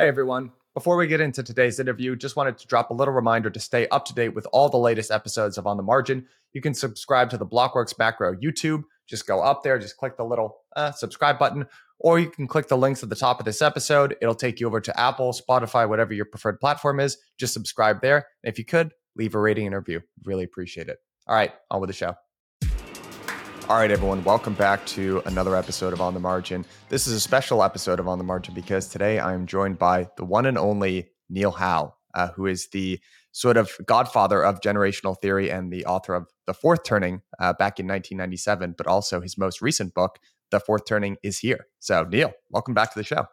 Hey, everyone. Before we get into today's interview, just wanted to drop a little reminder to stay up to date with all the latest episodes of On the Margin. You can subscribe to the Blockworks Macro YouTube. Just go up there, just click the little uh, subscribe button, or you can click the links at the top of this episode. It'll take you over to Apple, Spotify, whatever your preferred platform is. Just subscribe there. And if you could, leave a rating and review. Really appreciate it. All right, on with the show. All right, everyone, welcome back to another episode of On the Margin. This is a special episode of On the Margin because today I am joined by the one and only Neil Howe, uh, who is the sort of godfather of generational theory and the author of The Fourth Turning uh, back in 1997, but also his most recent book, The Fourth Turning is Here. So, Neil, welcome back to the show.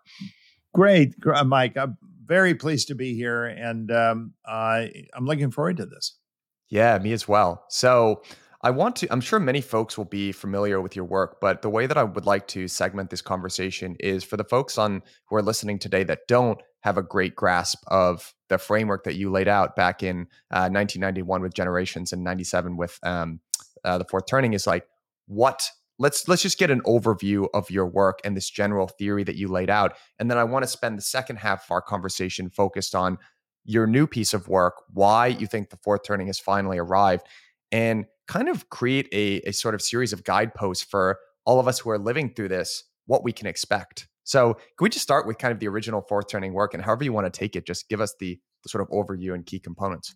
Great, uh, Mike. I'm very pleased to be here, and um, I, I'm looking forward to this. Yeah, me as well. So, I want to, I'm sure many folks will be familiar with your work, but the way that I would like to segment this conversation is for the folks on who are listening today that don't have a great grasp of the framework that you laid out back in uh, 1991 with Generations and 97 with um, uh, the Fourth Turning is like, what? Let's let's just get an overview of your work and this general theory that you laid out, and then I want to spend the second half of our conversation focused on your new piece of work, why you think the Fourth Turning has finally arrived, and kind of create a, a sort of series of guideposts for all of us who are living through this, what we can expect. So, can we just start with kind of the original fourth turning work and however you want to take it, just give us the, the sort of overview and key components?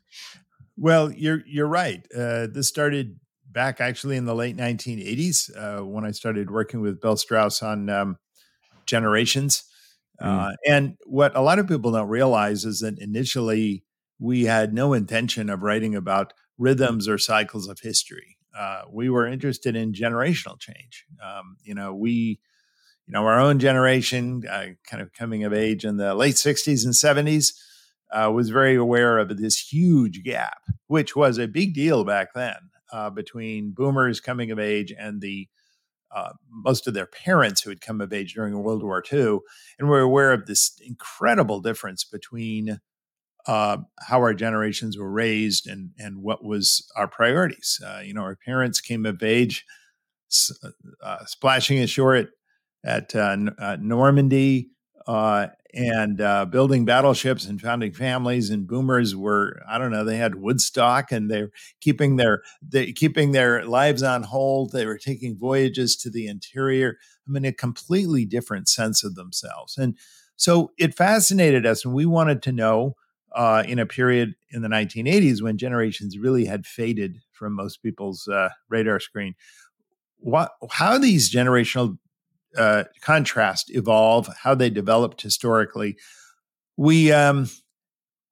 Well, you're you're right. Uh, this started back actually in the late 1980s uh, when I started working with Bill Strauss on um, generations. Mm. Uh, and what a lot of people don't realize is that initially we had no intention of writing about rhythms or cycles of history. Uh, we were interested in generational change. Um, you know, we, you know, our own generation, uh, kind of coming of age in the late 60s and 70s, uh, was very aware of this huge gap, which was a big deal back then uh, between boomers coming of age and the uh, most of their parents who had come of age during World War II, and we're aware of this incredible difference between uh, how our generations were raised and and what was our priorities. Uh, you know, our parents came of age, uh, uh, splashing ashore at at uh, Normandy and building battleships and founding families. And boomers were I don't know they had Woodstock and they're keeping their they keeping their lives on hold. They were taking voyages to the interior. I mean, a completely different sense of themselves and. So it fascinated us, and we wanted to know uh, in a period in the 1980s when generations really had faded from most people's uh, radar screen. What, how these generational uh, contrasts evolve, how they developed historically. We um,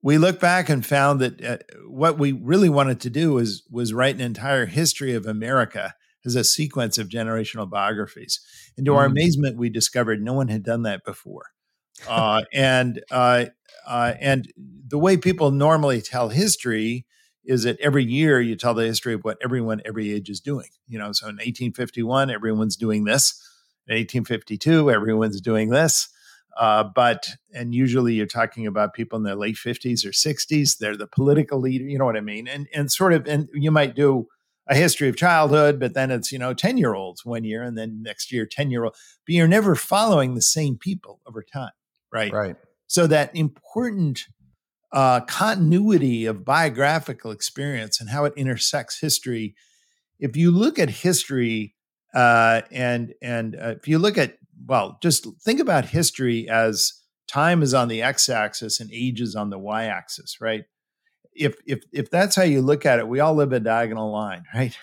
we look back and found that uh, what we really wanted to do was was write an entire history of America as a sequence of generational biographies. And to mm. our amazement, we discovered no one had done that before. Uh, and uh, uh, and the way people normally tell history is that every year you tell the history of what everyone every age is doing. You know, so in 1851, everyone's doing this. In 1852, everyone's doing this. Uh, but and usually you're talking about people in their late 50s or 60s. They're the political leader. You know what I mean? And and sort of and you might do a history of childhood, but then it's you know 10 year olds one year, and then next year 10 year old. But you're never following the same people over time, right? Right. So that important uh, continuity of biographical experience and how it intersects history. If you look at history uh, and and uh, if you look at well, just think about history as time is on the x-axis and age is on the y-axis, right? If if if that's how you look at it, we all live a diagonal line, right?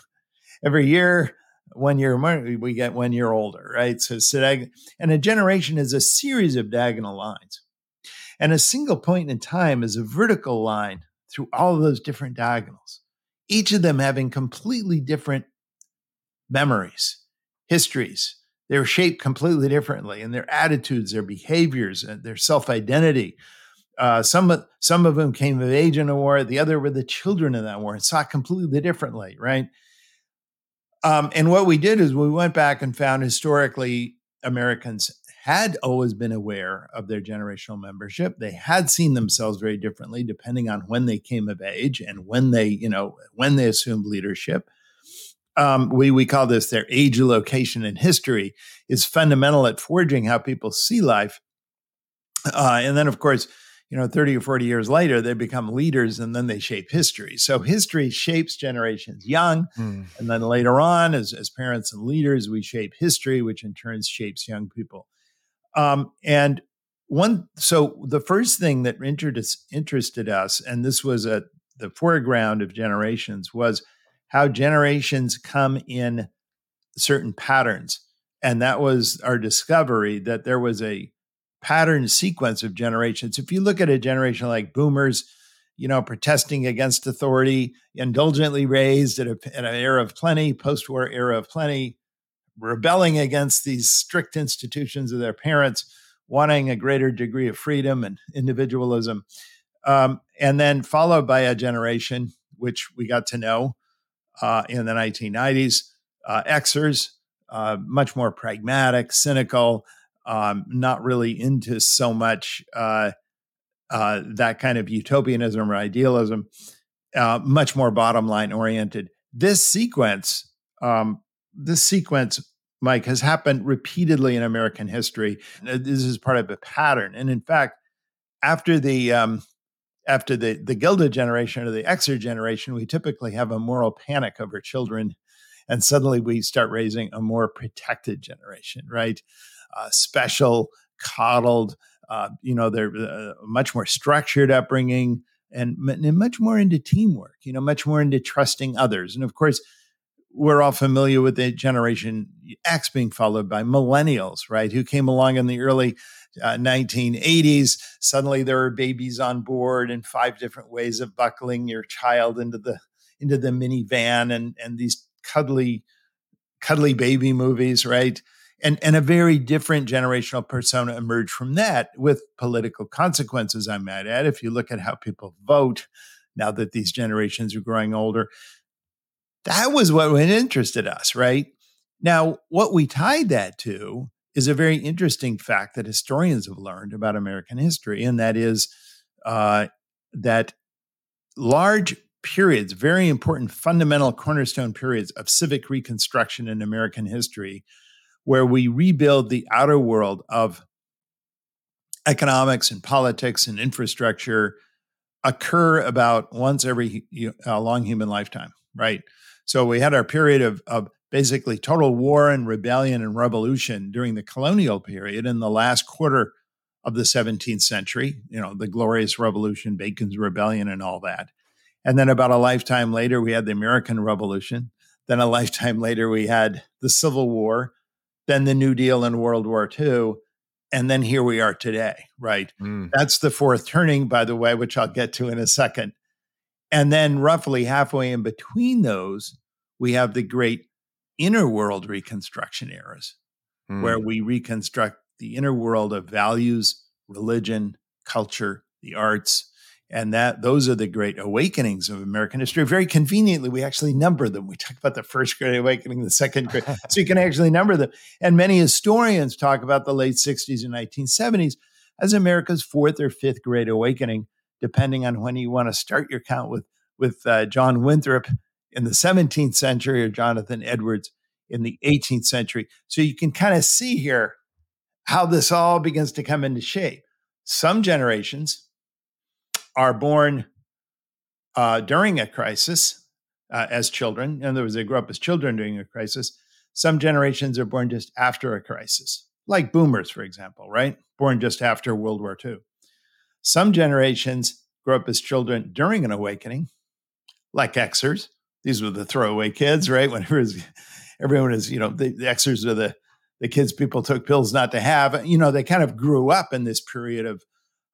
Every year, one year we get one year older, right? So, so and a generation is a series of diagonal lines. And a single point in time is a vertical line through all of those different diagonals, each of them having completely different memories, histories. They're shaped completely differently, and their attitudes, their behaviors, and their self identity. Uh, some of some of them came of age in a war. The other were the children of that war and saw completely differently, right? Um, and what we did is we went back and found historically Americans had always been aware of their generational membership. They had seen themselves very differently depending on when they came of age and when they, you know, when they assumed leadership. Um, we we call this their age, location, and history is fundamental at forging how people see life. Uh, and then, of course, you know, 30 or 40 years later, they become leaders and then they shape history. So history shapes generations young. Mm. And then later on, as, as parents and leaders, we shape history, which in turn shapes young people. Um, and one, so the first thing that interested us, and this was at the foreground of generations, was how generations come in certain patterns. And that was our discovery that there was a pattern sequence of generations. If you look at a generation like boomers, you know, protesting against authority, indulgently raised at, a, at an era of plenty, post war era of plenty, rebelling against these strict institutions of their parents, wanting a greater degree of freedom and individualism. Um, and then followed by a generation, which we got to know uh, in the 1990s, uh, Xers, uh, much more pragmatic, cynical, um, not really into so much uh, uh, that kind of utopianism or idealism, uh, much more bottom line oriented. This sequence, um, this sequence, Mike, has happened repeatedly in American history. Uh, this is part of a pattern, and in fact, after the um, after the the Gilded generation or the Xer generation, we typically have a moral panic over children, and suddenly we start raising a more protected generation, right? uh, special, coddled. Uh, you know, they're uh, much more structured upbringing and, and much more into teamwork. You know, much more into trusting others. And of course, we're all familiar with the generation X being followed by millennials, right? Who came along in the early uh, 1980s. Suddenly there are babies on board and five different ways of buckling your child into the into the minivan and and these cuddly cuddly baby movies, right? and and a very different generational persona emerged from that with political consequences i might add if you look at how people vote now that these generations are growing older that was what interested us right? Now what we tied that to is a very interesting fact that historians have learned about american history and that is uh, that large periods very important fundamental cornerstone periods of civic reconstruction in american history where we rebuild the outer world of economics and politics and infrastructure occur about once every uh, long human lifetime, right? So we had our period of, of basically total war and rebellion and revolution during the colonial period in the last quarter of the 17th century, you know, the Glorious Revolution, Bacon's Rebellion, and all that. And then about a lifetime later, we had the American Revolution. Then a lifetime later, we had the Civil War then the New Deal and World War II. And then here we are today, right? Mm. That's the fourth turning, by the way, which I'll get to in a second. And then roughly halfway in between those, we have the great inner world reconstruction eras, mm. where we reconstruct the inner world of values, religion, culture, the arts, and that those are the great awakenings of American history. Very conveniently, we actually number them. We talk about the first great awakening, the second great, so you can actually number them. And many historians talk about the late 60s and 1970s as America's fourth or fifth great awakening, depending on when you want to start your count with with uh, John Winthrop in the 17th century or Jonathan Edwards in the 18th century. So you can kind of see here how this all begins to come into shape. Some generations, are born uh, during a crisis uh, as children. In other words, they grow up as children during a crisis. Some generations are born just after a crisis, like boomers, for example, right? Born just after World War II. Some generations grew up as children during an awakening, like Xers. These were the throwaway kids, right? When was, everyone is, you know, the, the Xers are the the kids people took pills not to have. You know, they kind of grew up in this period of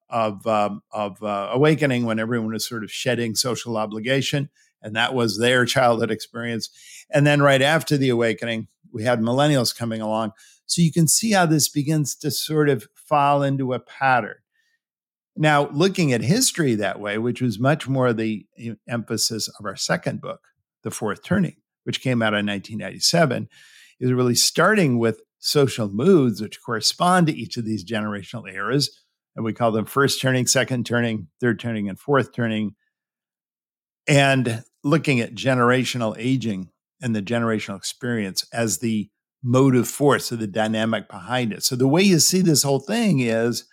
of um, of uh, awakening when everyone was sort of shedding social obligation, and that was their childhood experience. And then right after the awakening, we had millennials coming along. So you can see how this begins to sort of fall into a pattern. Now, looking at history that way, which was much more the emphasis of our second book, The Fourth Turning, which came out in 1997, is really starting with social moods which correspond to each of these generational eras and we call them first turning, second turning, third turning, and fourth turning. And looking at generational aging and the generational experience as the motive force of the dynamic behind it. So the way you see this whole thing is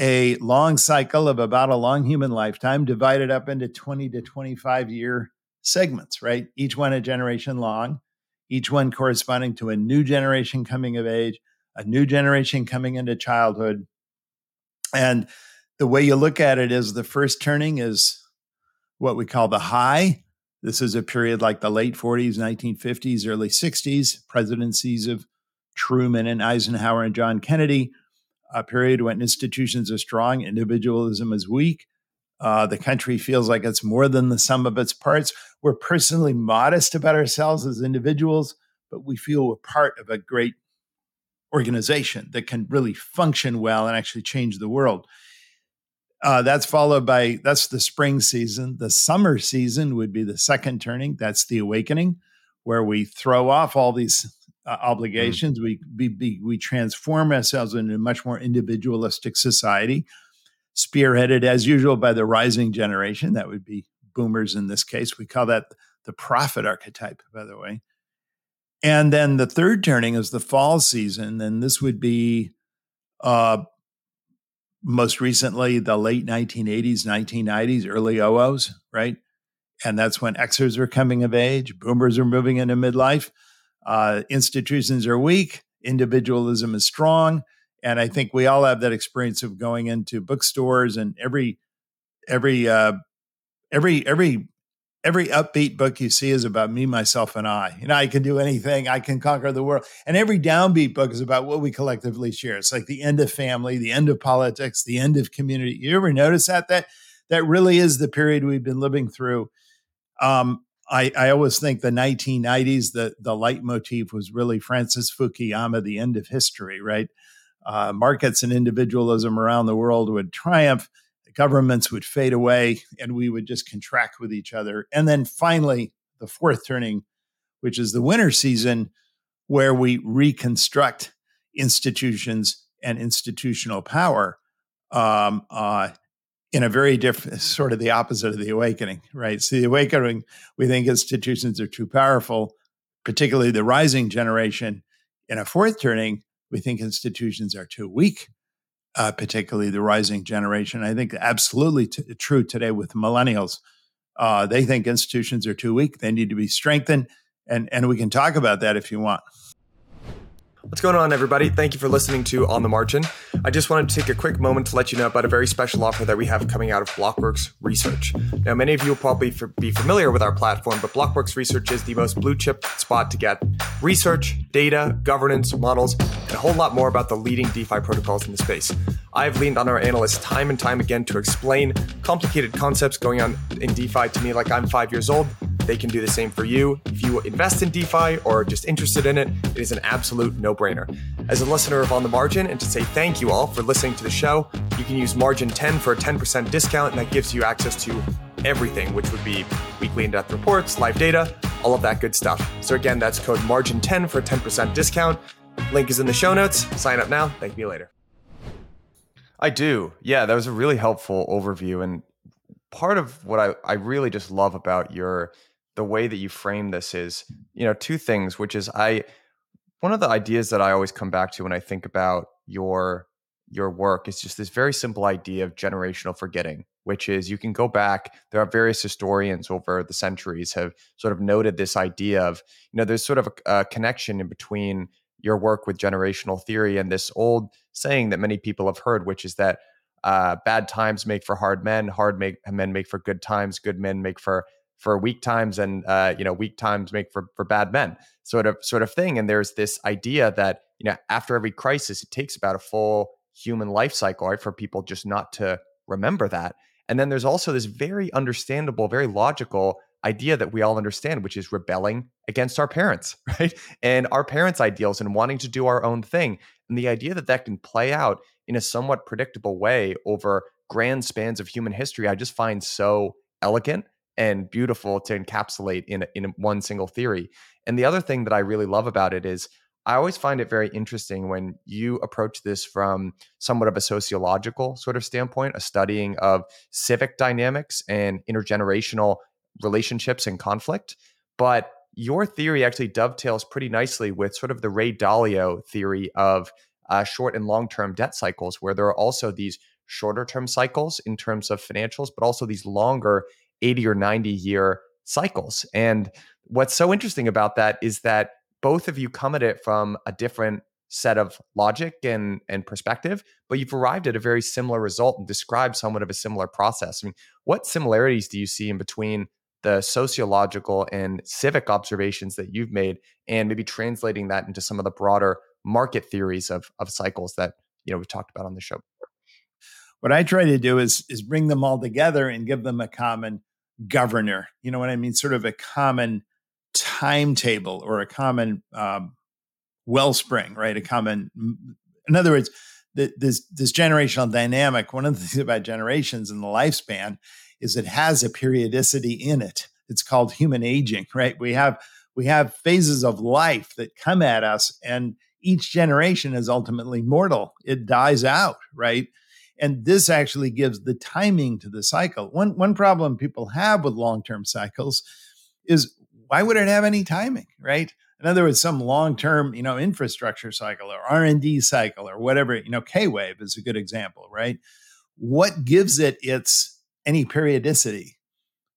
a long cycle of about a long human lifetime divided up into 20 to 25 year segments, right? Each one a generation long, each one corresponding to a new generation coming of age, a new generation coming into childhood. And the way you look at it is the first turning is what we call the high. This is a period like the late 40s, 1950s, early 60s, presidencies of Truman and Eisenhower and John Kennedy, a period when institutions are strong, individualism is weak. Uh, the country feels like it's more than the sum of its parts. We're personally modest about ourselves as individuals, but we feel we're part of a great organization that can really function well and actually change the world. Uh, that's followed by that's the spring season. The summer season would be the second turning. That's the awakening, where we throw off all these uh, obligations. Mm. We, we, we we transform ourselves into a much more individualistic society, spearheaded as usual by the rising generation. That would be boomers in this case. We call that the prophet archetype, by the way. And then the third turning is the fall season, and this would be uh, most recently the late 1980s, 1990s, early OOs, right? And that's when Xers are coming of age, boomers are moving into midlife, uh, institutions are weak, individualism is strong. And I think we all have that experience of going into bookstores and every every uh, every every every upbeat book you see is about me, myself, and I. You know, I can do anything, I can conquer the world. And every downbeat book is about what we collectively share. It's like the end of family, the end of politics, the end of community. You ever notice that? That that really is the period we've been living through. Um, I, I always think the 1990s, the the leitmotif was really Francis Fukuyama, the end of history, right? Uh, markets and individualism around the world would triumph governments would fade away and we would just contract with each other. And then finally, the fourth turning, which is the winter season, where we reconstruct institutions and institutional power um, uh, in a very different sort of the opposite of the awakening, right? So, the awakening, we think institutions are too powerful, particularly the rising generation. In a fourth turning, we think institutions are too weak uh, particularly the rising generation. I think absolutely t- true today with millennials. Uh, they think institutions are too weak; they need to be strengthened, and and we can talk about that if you want. What's going on, everybody? Thank you for listening to On the Margin. I just wanted to take a quick moment to let you know about a very special offer that we have coming out of Blockworks Research. Now, many of you will probably be familiar with our platform, but Blockworks Research is the most blue chip spot to get research, data, governance, models, and a whole lot more about the leading DeFi protocols in the space. I've leaned on our analysts time and time again to explain complicated concepts going on in DeFi to me like I'm five years old they can do the same for you. If you invest in DeFi or are just interested in it, it is an absolute no brainer. As a listener of On the Margin, and to say thank you all for listening to the show, you can use Margin 10 for a 10% discount, and that gives you access to everything, which would be weekly in depth reports, live data, all of that good stuff. So, again, that's code Margin10 for a 10% discount. Link is in the show notes. Sign up now. Thank you later. I do. Yeah, that was a really helpful overview. And part of what I, I really just love about your the way that you frame this is, you know, two things, which is I one of the ideas that I always come back to when I think about your your work is just this very simple idea of generational forgetting, which is you can go back. There are various historians over the centuries have sort of noted this idea of, you know, there's sort of a, a connection in between your work with generational theory and this old saying that many people have heard, which is that uh, bad times make for hard men, hard make, men make for good times, good men make for for weak times and uh, you know weak times make for for bad men sort of sort of thing. And there's this idea that you know after every crisis it takes about a full human life cycle right for people just not to remember that. And then there's also this very understandable very logical idea that we all understand which is rebelling against our parents right and our parents ideals and wanting to do our own thing and the idea that that can play out in a somewhat predictable way over grand spans of human history i just find so elegant and beautiful to encapsulate in in one single theory. And the other thing that I really love about it is I always find it very interesting when you approach this from somewhat of a sociological sort of standpoint, a studying of civic dynamics and intergenerational relationships and conflict. But your theory actually dovetails pretty nicely with sort of the Ray Dalio theory of uh, short and long term debt cycles, where there are also these shorter term cycles in terms of financials, but also these longer 80 or 90 year cycles. And what's so interesting about that is that both of you come at it from a different set of logic and and perspective, but you've arrived at a very similar result and described somewhat of a similar process. I mean, what similarities do you see in between the sociological and civic observations that you've made and maybe translating that into some of the broader market theories of of cycles that you know we've talked about on the show. What i try to do is is bring them all together and give them a common governor you know what i mean? Sort of a common timetable or a common um, wellspring right? A common in other words the, this this generational dynamic one of the things about generations and the lifespan is it has a periodicity in it it's called human aging right we have we have phases of life that come at us and each generation is ultimately mortal. It dies out, right? And this actually gives the timing to the cycle. One one problem people have with long-term cycles is why would it have any timing, right? In other words, some long-term, you know, infrastructure cycle or R&D cycle or whatever, you know, K-wave is a good example, right? What gives it its any periodicity?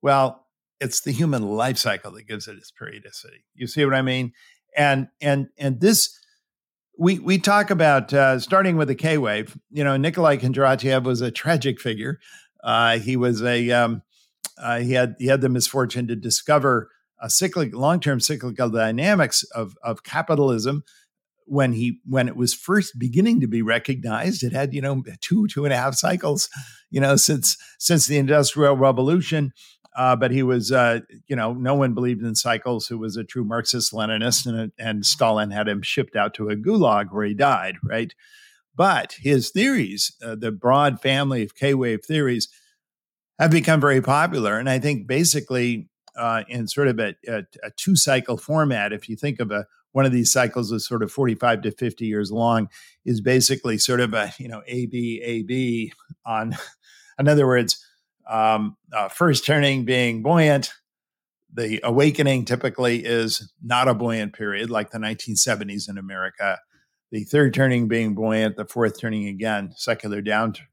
Well, it's the human life cycle that gives it its periodicity. You see what I mean? And and and this we we talk about uh, starting with the K wave. You know, Nikolai Kondratiev was a tragic figure. Uh, he was a um, uh, he had he had the misfortune to discover a cyclic long term cyclical dynamics of of capitalism when he when it was first beginning to be recognized. It had you know two two and a half cycles, you know since since the industrial revolution. Uh, but he was, uh, you know, no one believed in cycles. Who was a true Marxist-Leninist, and, and Stalin had him shipped out to a gulag where he died. Right, but his theories, uh, the broad family of K-wave theories, have become very popular, and I think basically uh, in sort of a, a, a two-cycle format. If you think of a one of these cycles is sort of 45 to 50 years long is basically sort of a you know a b a b on in other words um, uh, first turning being buoyant. The awakening typically is not a buoyant period like the 1970s in America. The third turning being buoyant, the fourth turning again, secular downturn.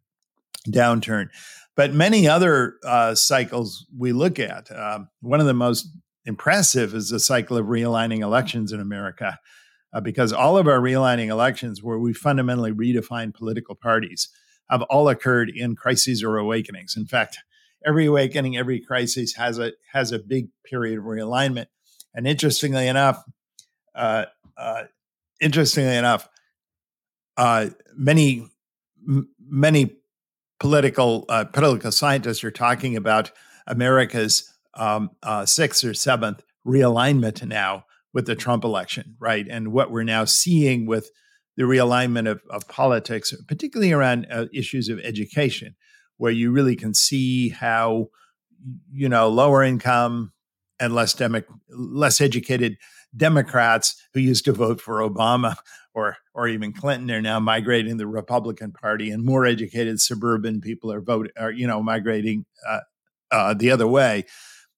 downturn. But many other uh, cycles we look at, uh, one of the most impressive is the cycle of realigning elections in America, uh, because all of our realigning elections, where we fundamentally redefine political parties, have all occurred in crises or awakenings. In fact, every awakening, every crisis has a has a big period of realignment. And interestingly enough, uh, uh, interestingly enough, uh, many m- many political uh, political scientists are talking about America's um, uh, sixth or seventh realignment now with the Trump election, right? And what we're now seeing with the realignment of, of politics, particularly around uh, issues of education, where you really can see how, you know, lower income and less demo- less educated Democrats who used to vote for Obama or or even Clinton are now migrating the Republican Party, and more educated suburban people are voting, are you know migrating uh, uh, the other way.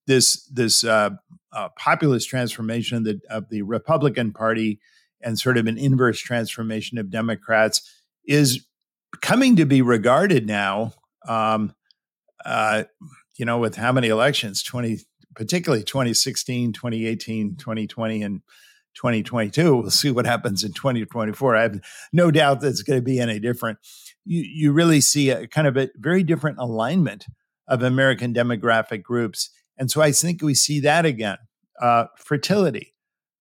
This this uh, uh populist transformation of the, of the Republican Party and sort of an inverse transformation of Democrats is coming to be regarded now. Um, uh, you know, with how many elections, 20, particularly 2016, 2018, 2020, and 2022. We'll see what happens in 2024. I have no doubt that it's going to be any different. You, you really see a kind of a very different alignment of American demographic groups. And so I think we see that again. Uh, fertility,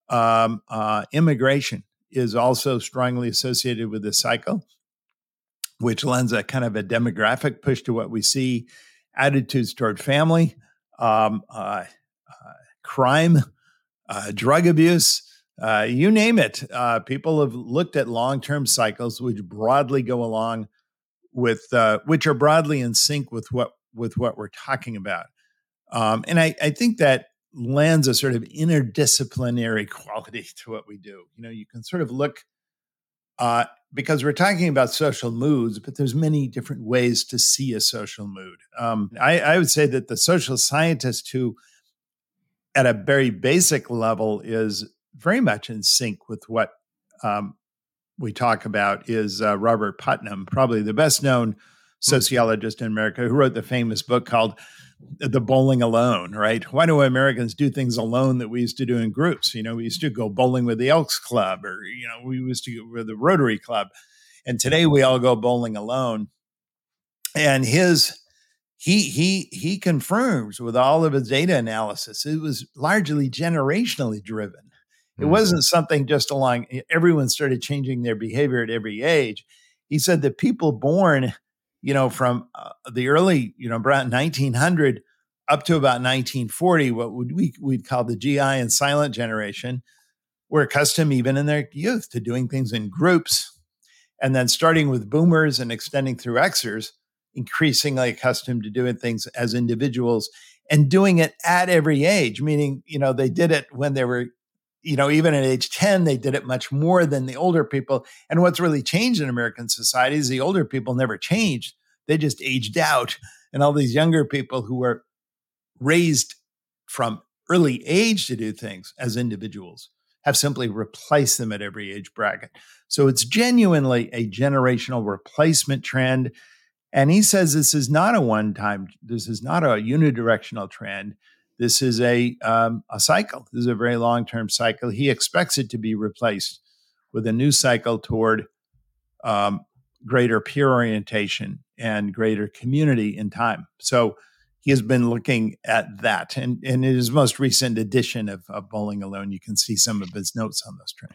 um, uh, immigration is also strongly associated with this cycle, which lends a kind of a demographic push to what we see attitudes toward family, um, uh, uh, crime, uh, drug abuse. Uh, you name it. People have looked at long-term cycles, which broadly go along with, which are broadly in sync with what with what we're talking about. Um, and I, I think that lends a sort of interdisciplinary quality to what we do. You know, you can sort of look uh, because we're talking about social moods, but there's many different ways to see a social mood. Um, I, I, would say that the social scientist who, at a very basic level, is very much in sync with what um, we talk about is uh, Robert Putnam, probably the best known sociologist in America, who wrote the famous book called the bowling alone, right? Why do Americans do things alone that we used to do in groups? You know, we used to go bowling with the Elks Club, or you know, we used to go with the Rotary Club, and today we all go bowling alone. And his he he he confirms with all of his data analysis, it was largely generationally driven. It mm-hmm. wasn't something just along. Everyone started changing their behavior at every age. He said that people born you know, from uh, the early, you know, around 1900 up to about 1940, what would we we'd call the GI and silent generation, were accustomed even in their youth to doing things in groups, and then starting with boomers and extending through Xers, increasingly accustomed to doing things as individuals and doing it at every age. Meaning, you know, they did it when they were you know, even at age 10, they did it much more than the older people. And what's really changed in American society is the older people never changed. They just aged out. And all these younger people who were raised from early age to do things as individuals have simply replaced them at every age bracket. So it's genuinely a generational replacement trend. And he says this is not a one time, this is not a unidirectional trend this is a um, a cycle. This is a very long term cycle. He expects it to be replaced with a new cycle toward um, greater peer orientation and greater community in time. So he has been looking at that, and, in his most recent edition of, of Bowling Alone, you can see some of his notes on this trend.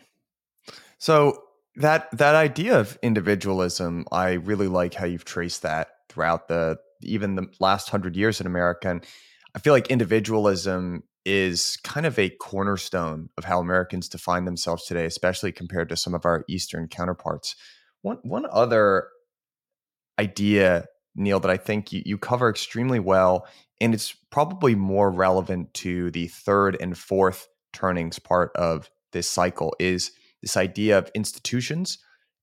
So that that idea of individualism, I really like how you've traced that throughout the even the last hundred years in America. And I feel like individualism is kind of a cornerstone of how Americans define themselves today, especially compared to some of our Eastern counterparts. One one other idea, Neil, that I think you, you cover extremely well, and it's probably more relevant to the third and fourth turnings part of this cycle is this idea of institutions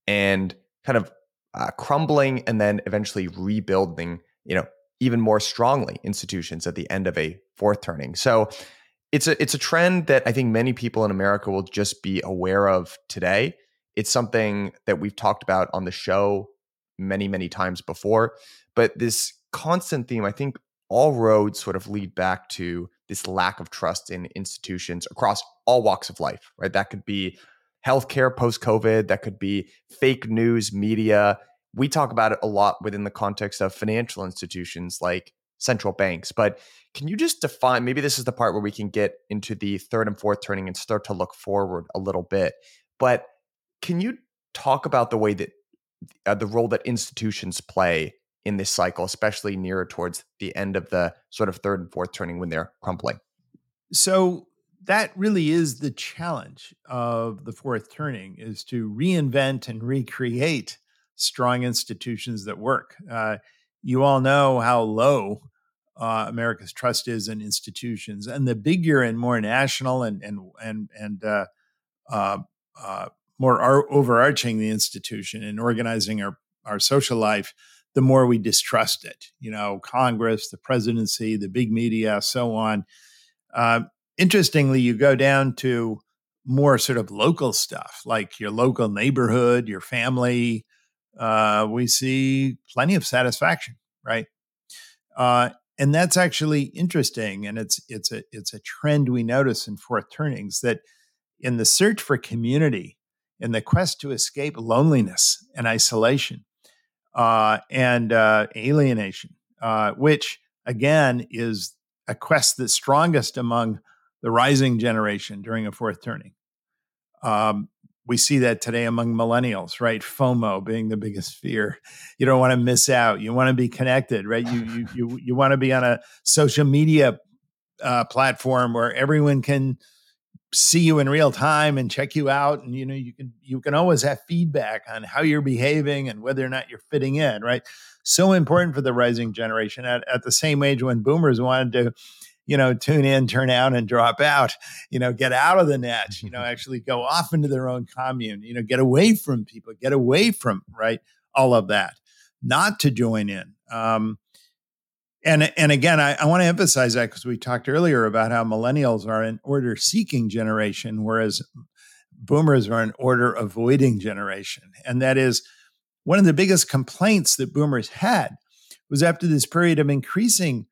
and kind of uh, crumbling and then eventually rebuilding you know even more strongly institutions at the end of a fourth turning. So it's a it's a trend that I think many people in America will just be aware of today. It's something that we've talked about on the show many many times before, but this constant theme I think all roads sort of lead back to this lack of trust in institutions across all walks of life, right? That could be healthcare post COVID, that could be fake news media, we talk about it a lot within the context of financial institutions like central banks. But can you just define? Maybe this is the part where we can get into the third and fourth turning and start to look forward a little bit. But can you talk about the way that uh, the role that institutions play in this cycle, especially nearer towards the end of the sort of third and fourth turning when they're crumpling? So that really is the challenge of the fourth turning is to reinvent and recreate strong institutions that work. Uh, you all know how low uh, America's trust is in institutions, and the bigger and more national and and and and uh, uh, uh more ar- overarching the institution and organizing our our social life, the more we distrust it. You know, Congress, the presidency, the big media, so on. Uh, interestingly, you go down to more sort of local stuff like your local neighborhood, your family, uh, we see plenty of satisfaction, right? Uh, and that's actually interesting, and it's it's a it's a trend we notice in fourth turnings that in the search for community, in the quest to escape loneliness and isolation, uh, and uh, alienation, uh, which again is a quest that's strongest among the rising generation during a fourth turning. Um, we see that today among millennials, right? FOMO being the biggest fear. You don't want to miss out. You want to be connected, right? You you you, you want to be on a social media uh, platform where everyone can see you in real time and check you out, and you know you can you can always have feedback on how you're behaving and whether or not you're fitting in, right? So important for the rising generation. At, at the same age when boomers wanted to you know, tune in, turn out, and drop out, you know, get out of the net, you know, actually go off into their own commune, you know, get away from people, get away from, right? All of that, not to join in. Um, and, and again, I, I want to emphasize that because we talked earlier about how millennials are an order seeking generation, whereas boomers are an order avoiding generation. And that is, one of the biggest complaints that boomers had was after this period of increasing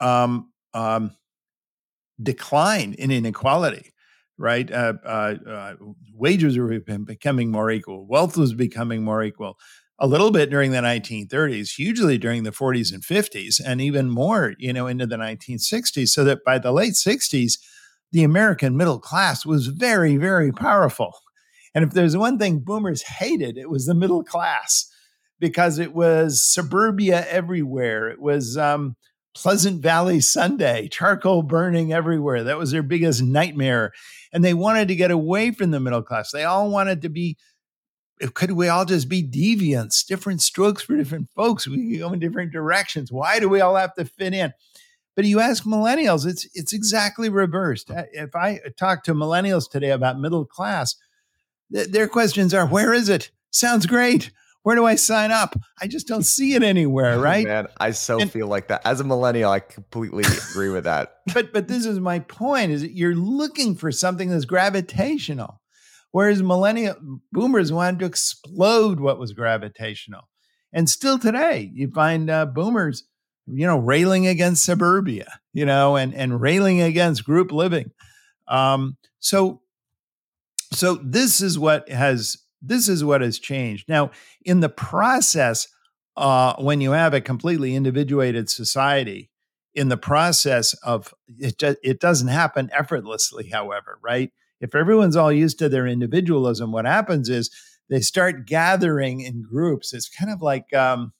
um, um, decline in inequality, right? Uh, uh, uh, wages were becoming more equal, wealth was becoming more equal. A little bit during the 1930s, hugely during the 40s and 50s, and even more, you know, into the 1960s. So that by the late 60s, the American middle class was very, very powerful. And if there's one thing boomers hated, it was the middle class because it was suburbia everywhere. It was um, Pleasant Valley Sunday, charcoal burning everywhere. That was their biggest nightmare. And they wanted to get away from the middle class. They all wanted to be, eh, could we all just be deviants, different strokes for different folks? We go in different directions. Why do we all have to fit in? But you ask millennials, it's it's exactly reversed. If I talk to millennials today about middle class, th- their questions are, "Where is it? Sounds great where do I sign up? I just don't see it anywhere, right? Man, I so and, feel like that. As a millennial, I completely agree with that. But but this is my point: is that you're looking for something that's gravitational, whereas millennial boomers wanted to explode what was gravitational, and still today you find uh, boomers, you know, railing against suburbia, you know, and and railing against group living. Um, so so this is what has this is what has changed. Now, in the process, uh, when you have a completely individuated society, in the process of it, it doesn't happen effortlessly, however, right? If everyone's all used to their individualism, what happens is they start gathering in groups. It's kind of like, um,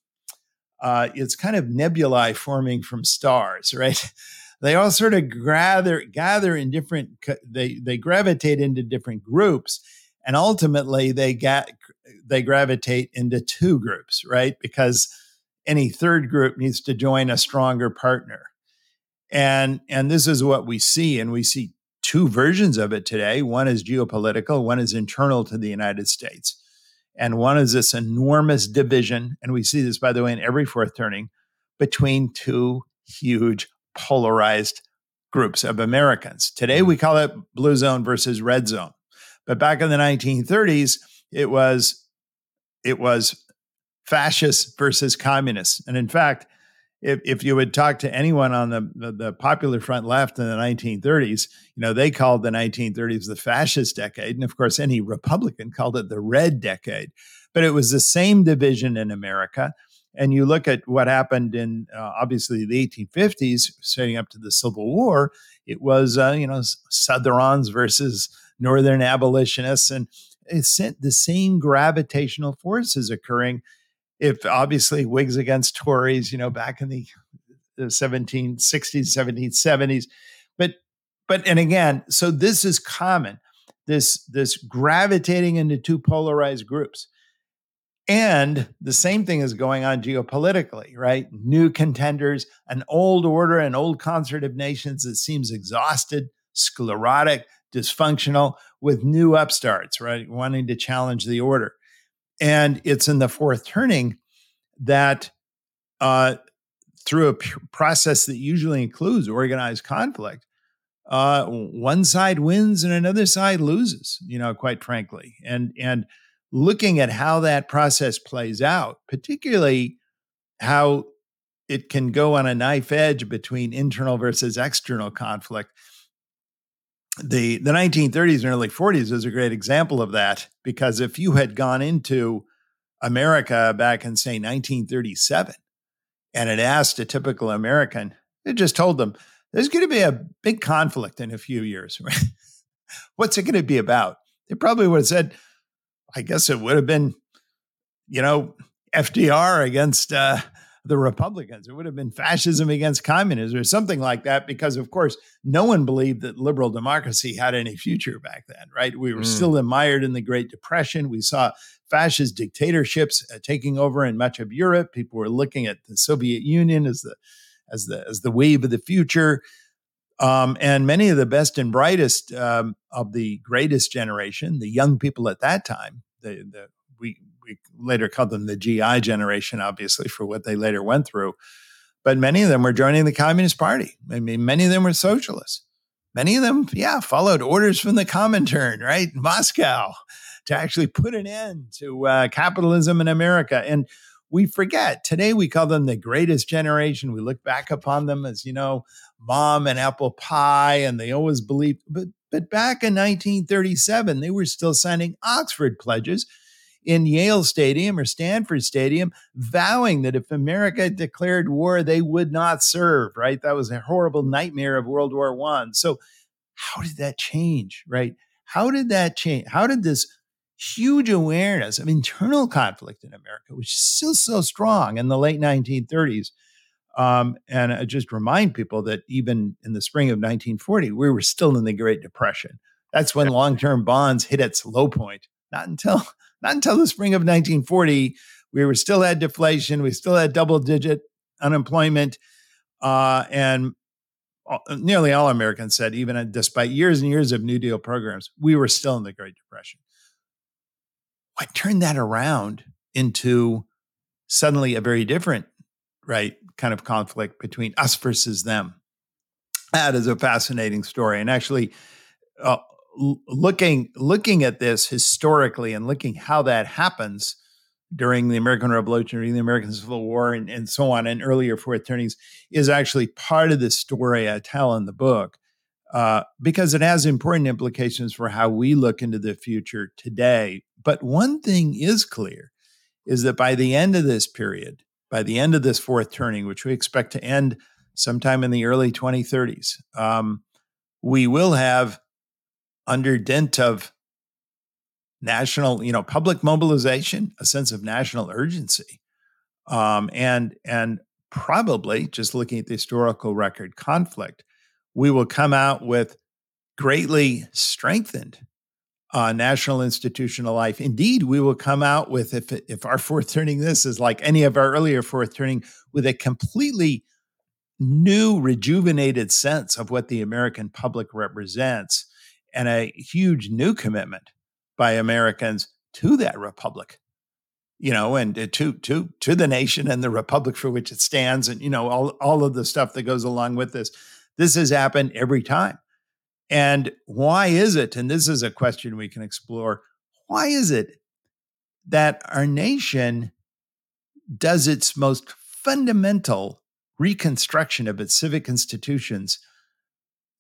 uh, it's kind of nebulae forming from stars, right? they all sort of gather gather in different they they gravitate into different groups and ultimately they get they gravitate into two groups right? Because any third group needs to join a stronger partner. And and this is what we see and we see two versions of it today. One is geopolitical one is internal to the united states. And one is this enormous division and we see this by the way in every fourth turning between two huge polarized groups of americans. Today we call it blue zone versus red zone but back in the 1930s, it was it was fascists versus communists. And in fact, if, if you would talk to anyone on the, the, the popular front left in the 1930s, you know, they called the 1930s the fascist decade. And of course, any Republican called it the red decade. But it was the same division in America. And you look at what happened in uh, obviously the 1850s, setting up to the Civil War, it was, uh, you know, Southrons versus northern abolitionists, and it's the same gravitational forces occurring. If obviously Whigs against Tories, you know, back in the, the 1760s, 1770s, but but and again, so this is common. This this gravitating into two polarized groups. And the same thing is going on geopolitically, right? New contenders, an old order, an old concert of nations that seems exhausted, sclerotic, dysfunctional with new upstarts, right? Wanting to challenge the order. And it's in the fourth turning that uh, through a process that usually includes organized conflict, uh, one side wins and another side loses, you know, quite frankly. And, and looking at how that process plays out, particularly how it can go on a knife edge between internal versus external conflict the the 1930s and early 40s is a great example of that because if you had gone into America back in say 1937 and had asked a typical American, it just told them there's going to be a big conflict in a few years. What's it going to be about? They probably would have said, I guess it would have been, you know, FDR against uh, the Republicans. It would have been fascism against communism or something like that, because of course, no one believed that liberal democracy had any future back then, right? We were mm. still mired in the Great Depression. We saw fascist dictatorships uh, taking over in much of Europe. People were looking at the Soviet Union as the as the as the wave of the future. Um, and many of the best and brightest um, of the greatest generation, the young people at that time, the, the we later called them the GI generation, obviously, for what they later went through. But many of them were joining the Communist Party. I mean, many of them were socialists. Many of them, yeah, followed orders from the Comintern, right? Moscow. to actually put an end to uh, capitalism in America. And we forget today we call them the greatest generation. We look back upon them as, you know, mom and apple pie, and they always believed, but but back in 1937, they were still signing Oxford pledges in Yale Stadium or Stanford Stadium, vowing that if America declared war, they would not serve, right? That was a horrible nightmare of World War One. So how did that change, right? How did that change? How did this huge awareness of internal conflict in America, which is still so strong in the late 1930s. Um, and I just remind people that even in the spring of 1940, we were still in the Great Depression. That's when long-term bonds hit its low point. Not until not until the spring of 1940, we were still had deflation. We still had double-digit unemployment, uh, and nearly all Americans said, even despite years and years of New Deal programs, we were still in the Great Depression what turned that around into suddenly a very different, right, kind of conflict between us versus them? That is a fascinating story. And actually, uh, looking looking at this historically and looking how that happens during the American Revolution, during the American Civil War, and, and so on, and earlier fourth turnings is actually part of the story I tell in the book. Uh, because it has important implications for how we look into the future today. But one thing is clear is that by the end of this period, by the end of this fourth turning, which we expect to end sometime in the early 2030s, um, we will have, under dint of national, you know, public mobilization, a sense of national urgency, um, and and probably just looking at the historical record, conflict we will come out with greatly strengthened uh, national institutional life. Indeed, we will come out with if if our fourth turning this is like any of our earlier fourth turning with a completely new, rejuvenated sense of what the American public represents, and a huge new commitment by Americans to that republic. You know, and uh, to to to the nation and the republic for which it stands, and you know all all of the stuff that goes along with this. This has happened every time. And why is it? And this is a question we can explore. Why is it that our nation does its most fundamental reconstruction of its civic institutions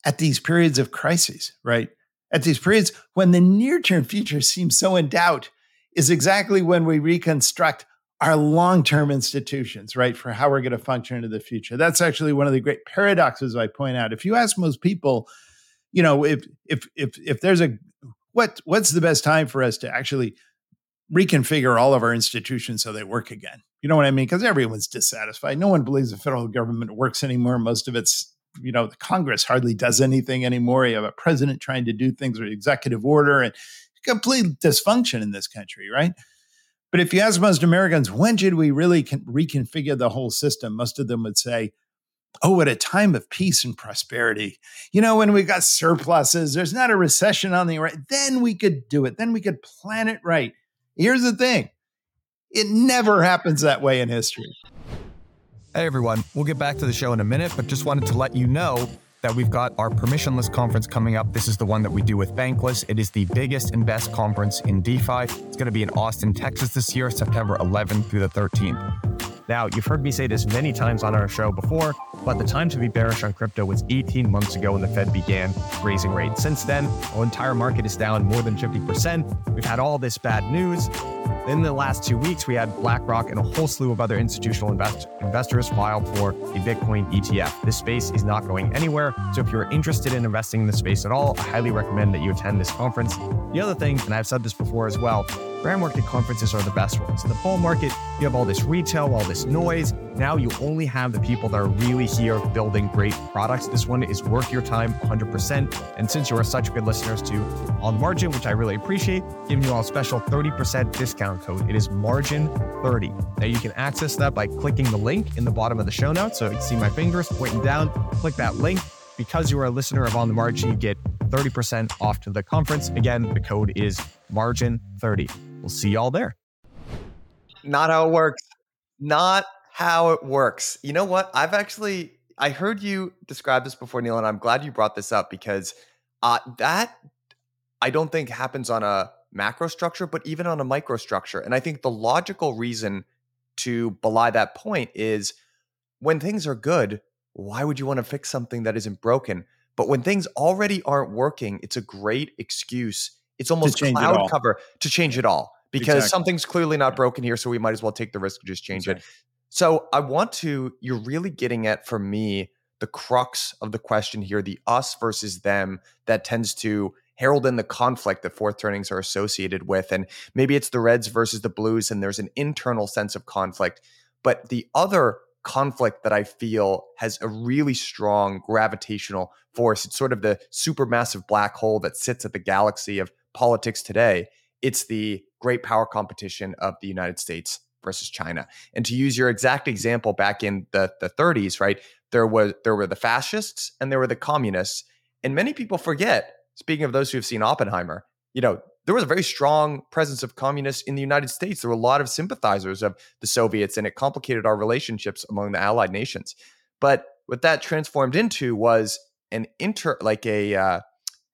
at these periods of crises, right? At these periods when the near term future seems so in doubt, is exactly when we reconstruct our long-term institutions, right, for how we're going to function into the future. That's actually one of the great paradoxes I point out. If you ask most people, you know, if if if if there's a what what's the best time for us to actually reconfigure all of our institutions so they work again? You know what I mean? Because everyone's dissatisfied. No one believes the federal government works anymore. Most of it's you know, the Congress hardly does anything anymore. You have a president trying to do things with executive order and complete dysfunction in this country, right? But if you ask most Americans, when should we really reconfigure the whole system? Most of them would say, oh, at a time of peace and prosperity. You know, when we got surpluses, there's not a recession on the right, then we could do it. Then we could plan it right. Here's the thing it never happens that way in history. Hey, everyone. We'll get back to the show in a minute, but just wanted to let you know that we've got our permissionless conference coming up. This is the one that we do with Bankless. It is the biggest and best conference in DeFi. It's going to be in Austin, Texas this year, September 11th through the 13th. Now, you've heard me say this many times on our show before, but the time to be bearish on crypto was 18 months ago when the Fed began raising rates. Since then, our entire market is down more than 50%. We've had all this bad news. In the last two weeks, we had BlackRock and a whole slew of other institutional invest- investors file for a Bitcoin ETF. This space is not going anywhere. So if you're interested in investing in the space at all, I highly recommend that you attend this conference. The other thing, and I've said this before as well, bear market conferences are the best ones. In the bull market, you have all this retail, all this noise. Now you only have the people that are really here building great products. This one is worth your time 100%. And since you are such good listeners to On Margin, which I really appreciate, giving you all a special 30% discount code. It is Margin30. Now you can access that by clicking the link in the bottom of the show notes. So you can see my fingers pointing down, click that link. Because you are a listener of On the Margin, you get 30% off to the conference. Again, the code is Margin30. We'll see y'all there. Not how it works. Not how it works. You know what? I've actually I heard you describe this before, Neil, and I'm glad you brought this up because uh, that I don't think happens on a macro structure, but even on a micro structure. And I think the logical reason to belie that point is when things are good, why would you want to fix something that isn't broken? But when things already aren't working, it's a great excuse. It's almost cloud cover to change it all because exactly. something's clearly not broken here. So we might as well take the risk to just change exactly. it. So I want to, you're really getting at for me the crux of the question here, the us versus them that tends to herald in the conflict that fourth turnings are associated with. And maybe it's the Reds versus the Blues, and there's an internal sense of conflict. But the other conflict that I feel has a really strong gravitational force, it's sort of the supermassive black hole that sits at the galaxy of politics today. It's the great power competition of the United States versus China. And to use your exact example back in the, the 30s, right? There was there were the fascists and there were the communists. And many people forget speaking of those who have seen Oppenheimer, you know, there was a very strong presence of communists in the United States. There were a lot of sympathizers of the Soviets, and it complicated our relationships among the Allied nations. But what that transformed into was an inter, like a uh,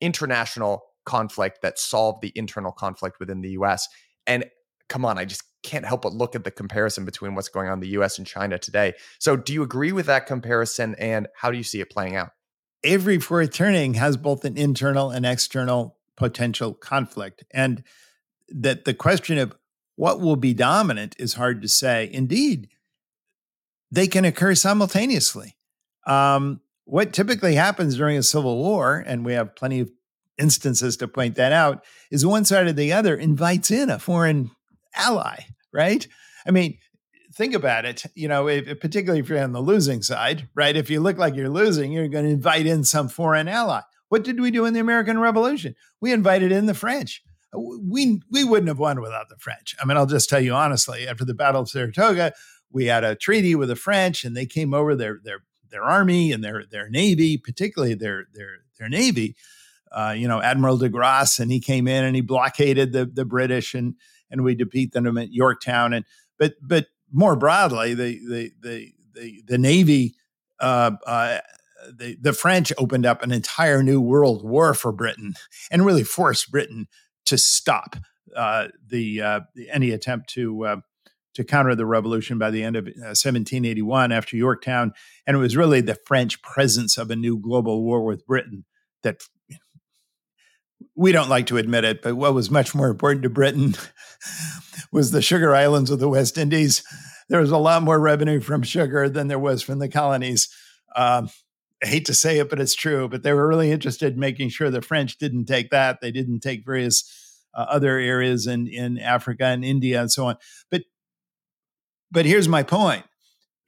international conflict that solved the internal conflict within the U.S. And come on, I just can't help but look at the comparison between what's going on in the U.S. and China today. So, do you agree with that comparison, and how do you see it playing out? every fourth turning has both an internal and external potential conflict. And that the question of what will be dominant is hard to say. Indeed, they can occur simultaneously. Um, what typically happens during a civil war, and we have plenty of instances to point that out, is one side or the other invites in a foreign ally, right? I mean, think about it, you know, if, particularly if you're on the losing side, right? If you look like you're losing, you're going to invite in some foreign ally. What did we do in the American Revolution? We invited in the French. We we wouldn't have won without the French. I mean, I'll just tell you honestly. After the Battle of Saratoga, we had a treaty with the French, and they came over their their their army and their their navy, particularly their their their navy. Uh, you know, Admiral de Grasse, and he came in and he blockaded the the British, and and we defeat them at Yorktown. And but but more broadly, the the the the, the Navy, uh, uh, the the French opened up an entire new world war for Britain and really forced Britain to stop uh, the, uh, any attempt to uh, to counter the revolution by the end of 1781 uh, after Yorktown, and it was really the French presence of a new global war with Britain that we don't like to admit it, but what was much more important to Britain was the sugar islands of the West Indies. There was a lot more revenue from sugar than there was from the colonies. Um, I hate to say it, but it's true. But they were really interested in making sure the French didn't take that. They didn't take various uh, other areas in in Africa and India and so on. But but here's my point: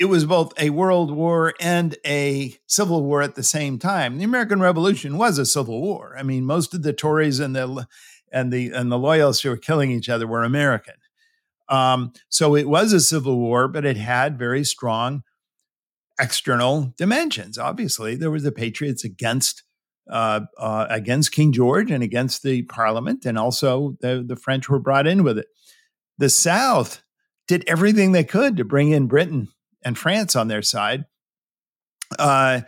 it was both a world war and a civil war at the same time. The American Revolution was a civil war. I mean, most of the Tories and the and the and the loyalists who were killing each other were American. Um, so it was a civil war, but it had very strong external dimensions. Obviously, there was the Patriots against uh, uh, against King George and against the Parliament, and also the the French were brought in with it. The South did everything they could to bring in Britain and France on their side. Uh,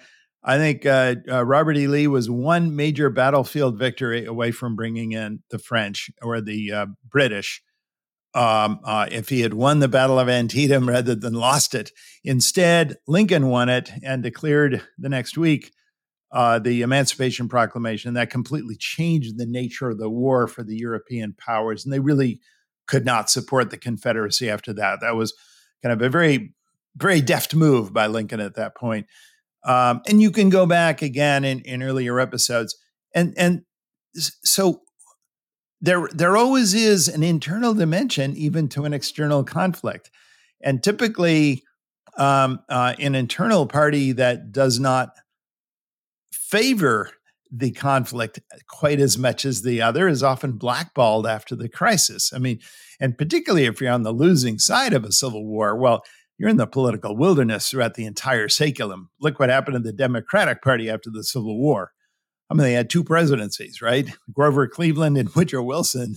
I think uh, uh, Robert E. Lee was one major battlefield victory away from bringing in the French or the uh, British. Um, uh, if he had won the Battle of Antietam rather than lost it, instead Lincoln won it and declared the next week uh, the Emancipation Proclamation. That completely changed the nature of the war for the European powers, and they really could not support the Confederacy after that. That was kind of a very very deft move by Lincoln at that point. Um, and you can go back again in, in earlier episodes, and and so there there always is an internal dimension, even to an external conflict, and typically um, uh, an internal party that does not favor the conflict quite as much as the other is often blackballed after the crisis. I mean, and particularly if you're on the losing side of a civil war, well, you're in the political wilderness throughout the entire saeculum. Look what happened to the Democratic Party after the Civil War. I mean, they had two presidencies, right? Grover Cleveland and Woodrow Wilson.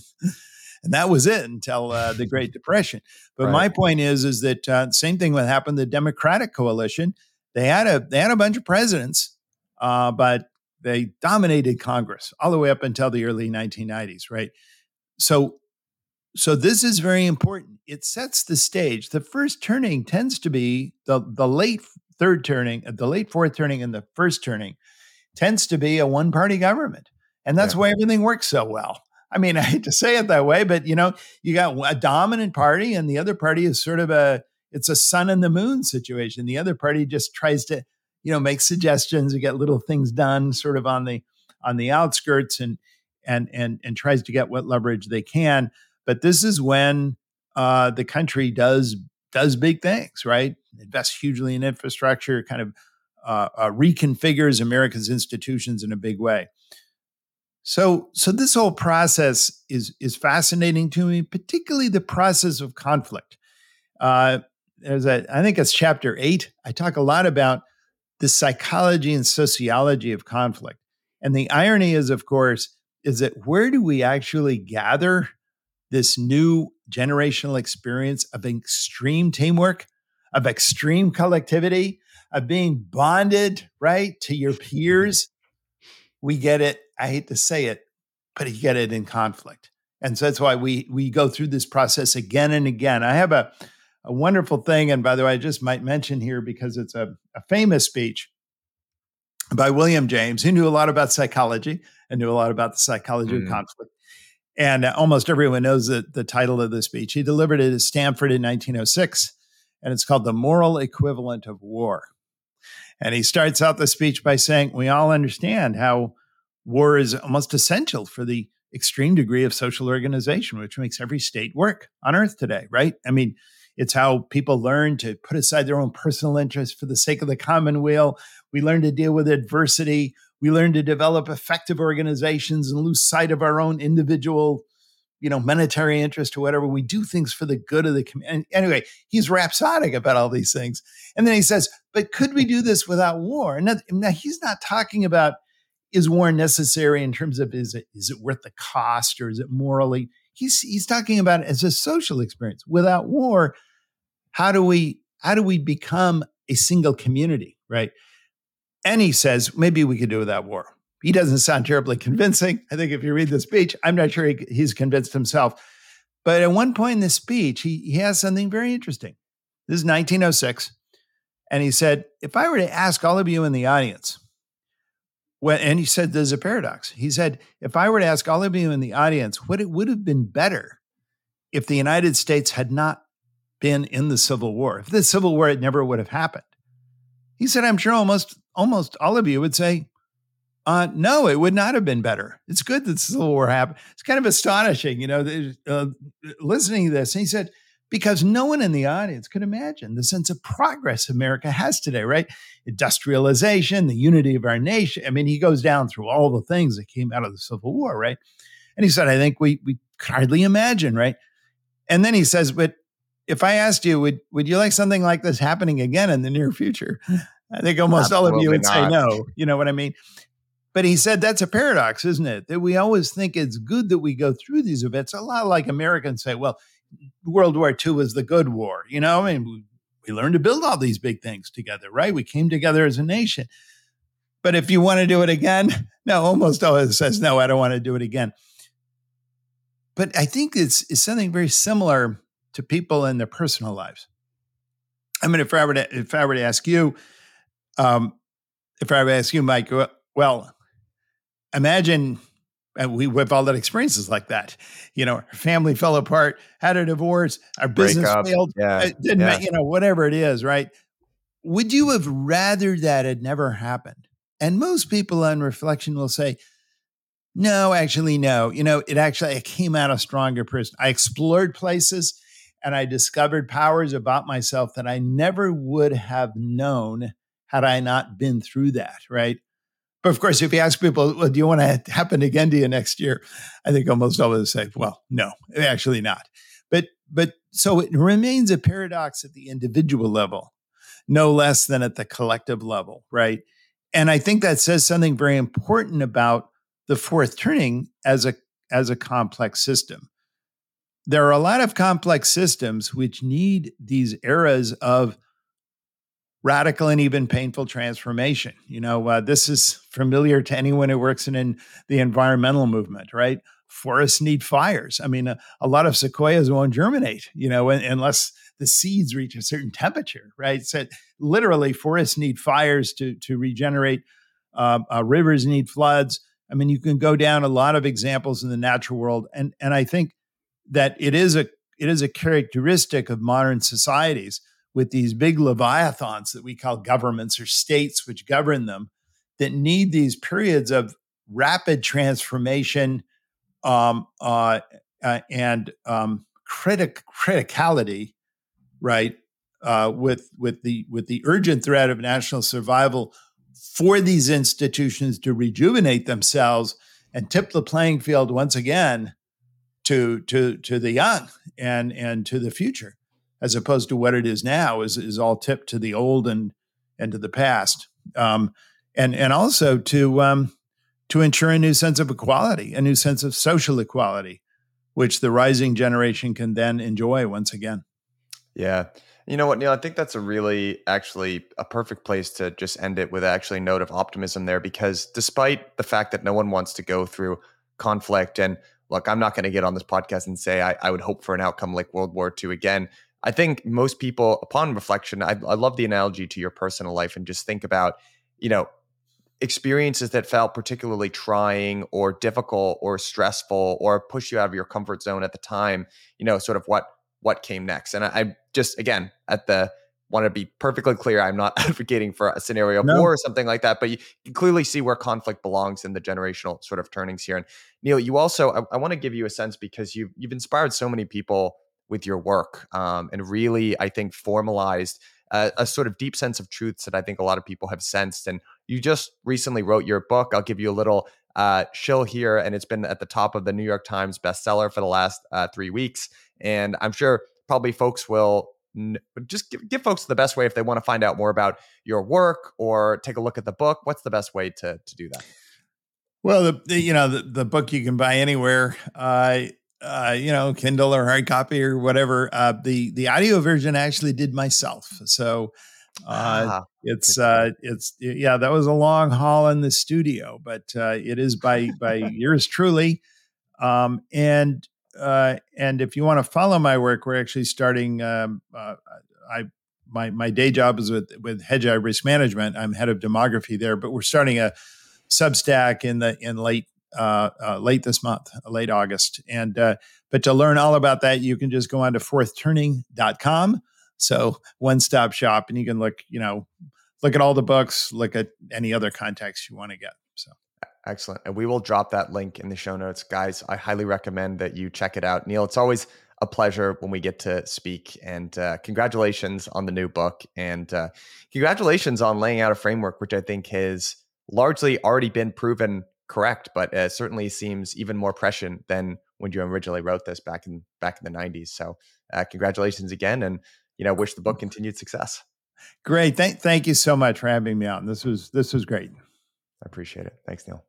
and that was it until uh, the Great Depression. But right. my point is, is that uh, same thing what happened. The Democratic coalition, they had a they had a bunch of presidents, uh, but they dominated Congress all the way up until the early 1990s, right? so so this is very important. It sets the stage. The first turning tends to be the the late third turning, uh, the late fourth turning, and the first turning tends to be a one party government, and that's yeah. why everything works so well. I mean, I hate to say it that way, but you know, you got a dominant party, and the other party is sort of a it's a sun and the moon situation. The other party just tries to, you know, make suggestions and get little things done, sort of on the on the outskirts, and and and and tries to get what leverage they can. But this is when uh, the country does does big things, right? Invests hugely in infrastructure, kind of uh, uh, reconfigures America's institutions in a big way. So, so this whole process is is fascinating to me, particularly the process of conflict. Uh, there's a, I think it's chapter eight. I talk a lot about the psychology and sociology of conflict, and the irony is, of course, is that where do we actually gather this new generational experience of extreme teamwork, of extreme collectivity, of being bonded right to your peers? We get it I hate to say it, but you get it in conflict. And so that's why we we go through this process again and again. I have a, a wonderful thing, and by the way, I just might mention here because it's a, a famous speech by William James, who knew a lot about psychology and knew a lot about the psychology mm. of conflict. And uh, almost everyone knows the, title of the speech. He delivered it at Stanford in 1906, and it's called The Moral Equivalent of War. And he starts out the speech by saying, We all understand how war is almost essential for the extreme degree of social organization, which makes every state work on earth today, right? I mean, it's how people learn to put aside their own personal interests for the sake of the common weal. We learn to deal with adversity. We learn to develop effective organizations and lose sight of our own individual, you know, monetary interest or whatever. We do things for the good of the community. Anyway, he's rhapsodic about all these things. And then he says, but could we do this without war? And now he's not talking about is war necessary in terms of is it is it worth the cost or is it morally? He's he's talking about as a social experience. Without war, how do we how do we become a single community, right? And he says maybe we could do without war. He doesn't sound terribly convincing. I think if you read the speech, I'm not sure he, he's convinced himself. But at one point in the speech, he, he has something very interesting. This is 1906. And he said, If I were to ask all of you in the audience, when, and he said there's a paradox. He said, if I were to ask all of you in the audience, what it would have been better if the United States had not been in the Civil War, if the Civil War it never would have happened. He said, I'm sure almost almost all of you would say, uh, no, it would not have been better. It's good that the Civil War happened. It's kind of astonishing, you know, uh, listening to this. And he said, because no one in the audience could imagine the sense of progress America has today, right? Industrialization, the unity of our nation. I mean, he goes down through all the things that came out of the Civil War, right? And he said, I think we we could hardly imagine, right? And then he says, but if I asked you, would would you like something like this happening again in the near future? I think almost Absolutely all of you would not. say no. You know what I mean? But he said that's a paradox, isn't it? That we always think it's good that we go through these events. A lot like Americans say, well, World War II was the good war. You know, I mean, we, learned to build all these big things together, right? We came together as a nation. But if you want to do it again, no, almost always says, no, I don't want to do it again. But I think it's, it's something very similar to people in their personal lives. I mean, if I were to, if I were to ask you, um, if I were to ask you, Mike, well, imagine and we we've all had experiences like that. You know, our family fell apart, had a divorce, our business failed, yeah, didn't yeah. you know, whatever it is, right? Would you have rather that had never happened? And most people on reflection will say, no, actually, no. You know, it actually I came out a stronger person. I explored places and I discovered powers about myself that I never would have known had I not been through that, right? But of course, if you ask people, well, do you want to happen again to you next year? I think almost always say, well, no, actually not. But but so it remains a paradox at the individual level, no less than at the collective level, right? And I think that says something very important about the fourth turning as a as a complex system. There are a lot of complex systems which need these eras of radical and even painful transformation. You know, uh, this is familiar to anyone who works in, in the environmental movement, right? forests need fires. I mean, a, a lot of sequoias won't germinate, you know, unless the seeds reach a certain temperature, right? So literally, forests need fires to to regenerate. Uh, uh, rivers need floods. I mean, you can go down a lot of examples in the natural world, and and I think that it is a it is a characteristic of modern societies with these big leviathans that we call governments or states which govern them that need these periods of rapid transformation um, uh, uh, and um, critic criticality, right? Uh, with with the with the urgent threat of national survival for these institutions to rejuvenate themselves and tip the playing field once again to to to the young and and to the future, as opposed to what it is now is is all tipped to the old and and to the past, um, and and also to um, to ensure a new sense of equality, a new sense of social equality, which the rising generation can then enjoy once again. Yeah. You know what, Neil? I think that's a really actually a perfect place to just end it with actually a note of optimism there because despite the fact that no one wants to go through conflict and look, I'm not going to get on this podcast and say I, I, would hope for an outcome like World War II again. I think most people, upon reflection, I, I love the analogy to your personal life and just think about, you know, experiences that felt particularly trying or difficult or stressful or push you out of your comfort zone at the time you know sort of what what came next and i, I just again at the want to be perfectly clear i'm not advocating for a scenario of no. war or something like that but you, you, clearly see where conflict belongs in the generational sort of turnings here and neil you also i, I want to give you a sense because you've you've inspired so many people with your work um, and really i think formalized a, a sort of deep sense of truths that i think a lot of people have sensed and you just recently wrote your book. I'll give you a little uh, chill here, and it's been at the top of the New York Times bestseller for the last uh, three weeks. And I'm sure probably folks will n- just give, give folks the best way if they want to find out more about your work or take a look at the book. What's the best way to to do that? Well, the, the you know the, the book you can buy anywhere. Uh, uh, you know, Kindle or hard copy or whatever. Uh, the the audio version I actually did myself. So uh, ah, it's uh, it's yeah, that was a long haul in the studio, but uh, it is by by yours truly. Um, and uh, and if you want to follow my work, we're actually starting. Um, uh, I my my day job is with with Hedgeye Risk Management. I'm head of demography there, but we're starting a Substack in the in late uh, uh, late this month, late August. And uh, but to learn all about that, you can just go on to fourthturning.com so one stop shop, and you can look, you know, look at all the books, look at any other context you want to get. So excellent. And we will drop that link in the show notes, guys. I highly recommend that you check it out. Neil, it's always a pleasure when we get to speak. And uh, congratulations on the new book. And uh, congratulations on laying out a framework, which I think has largely already been proven correct, but uh, certainly seems even more prescient than when you originally wrote this back in back in the 90s. So uh, congratulations again. And you know, wish the book continued success. Great. Thank, thank you so much for having me on. This was this was great. I appreciate it. Thanks, Neil.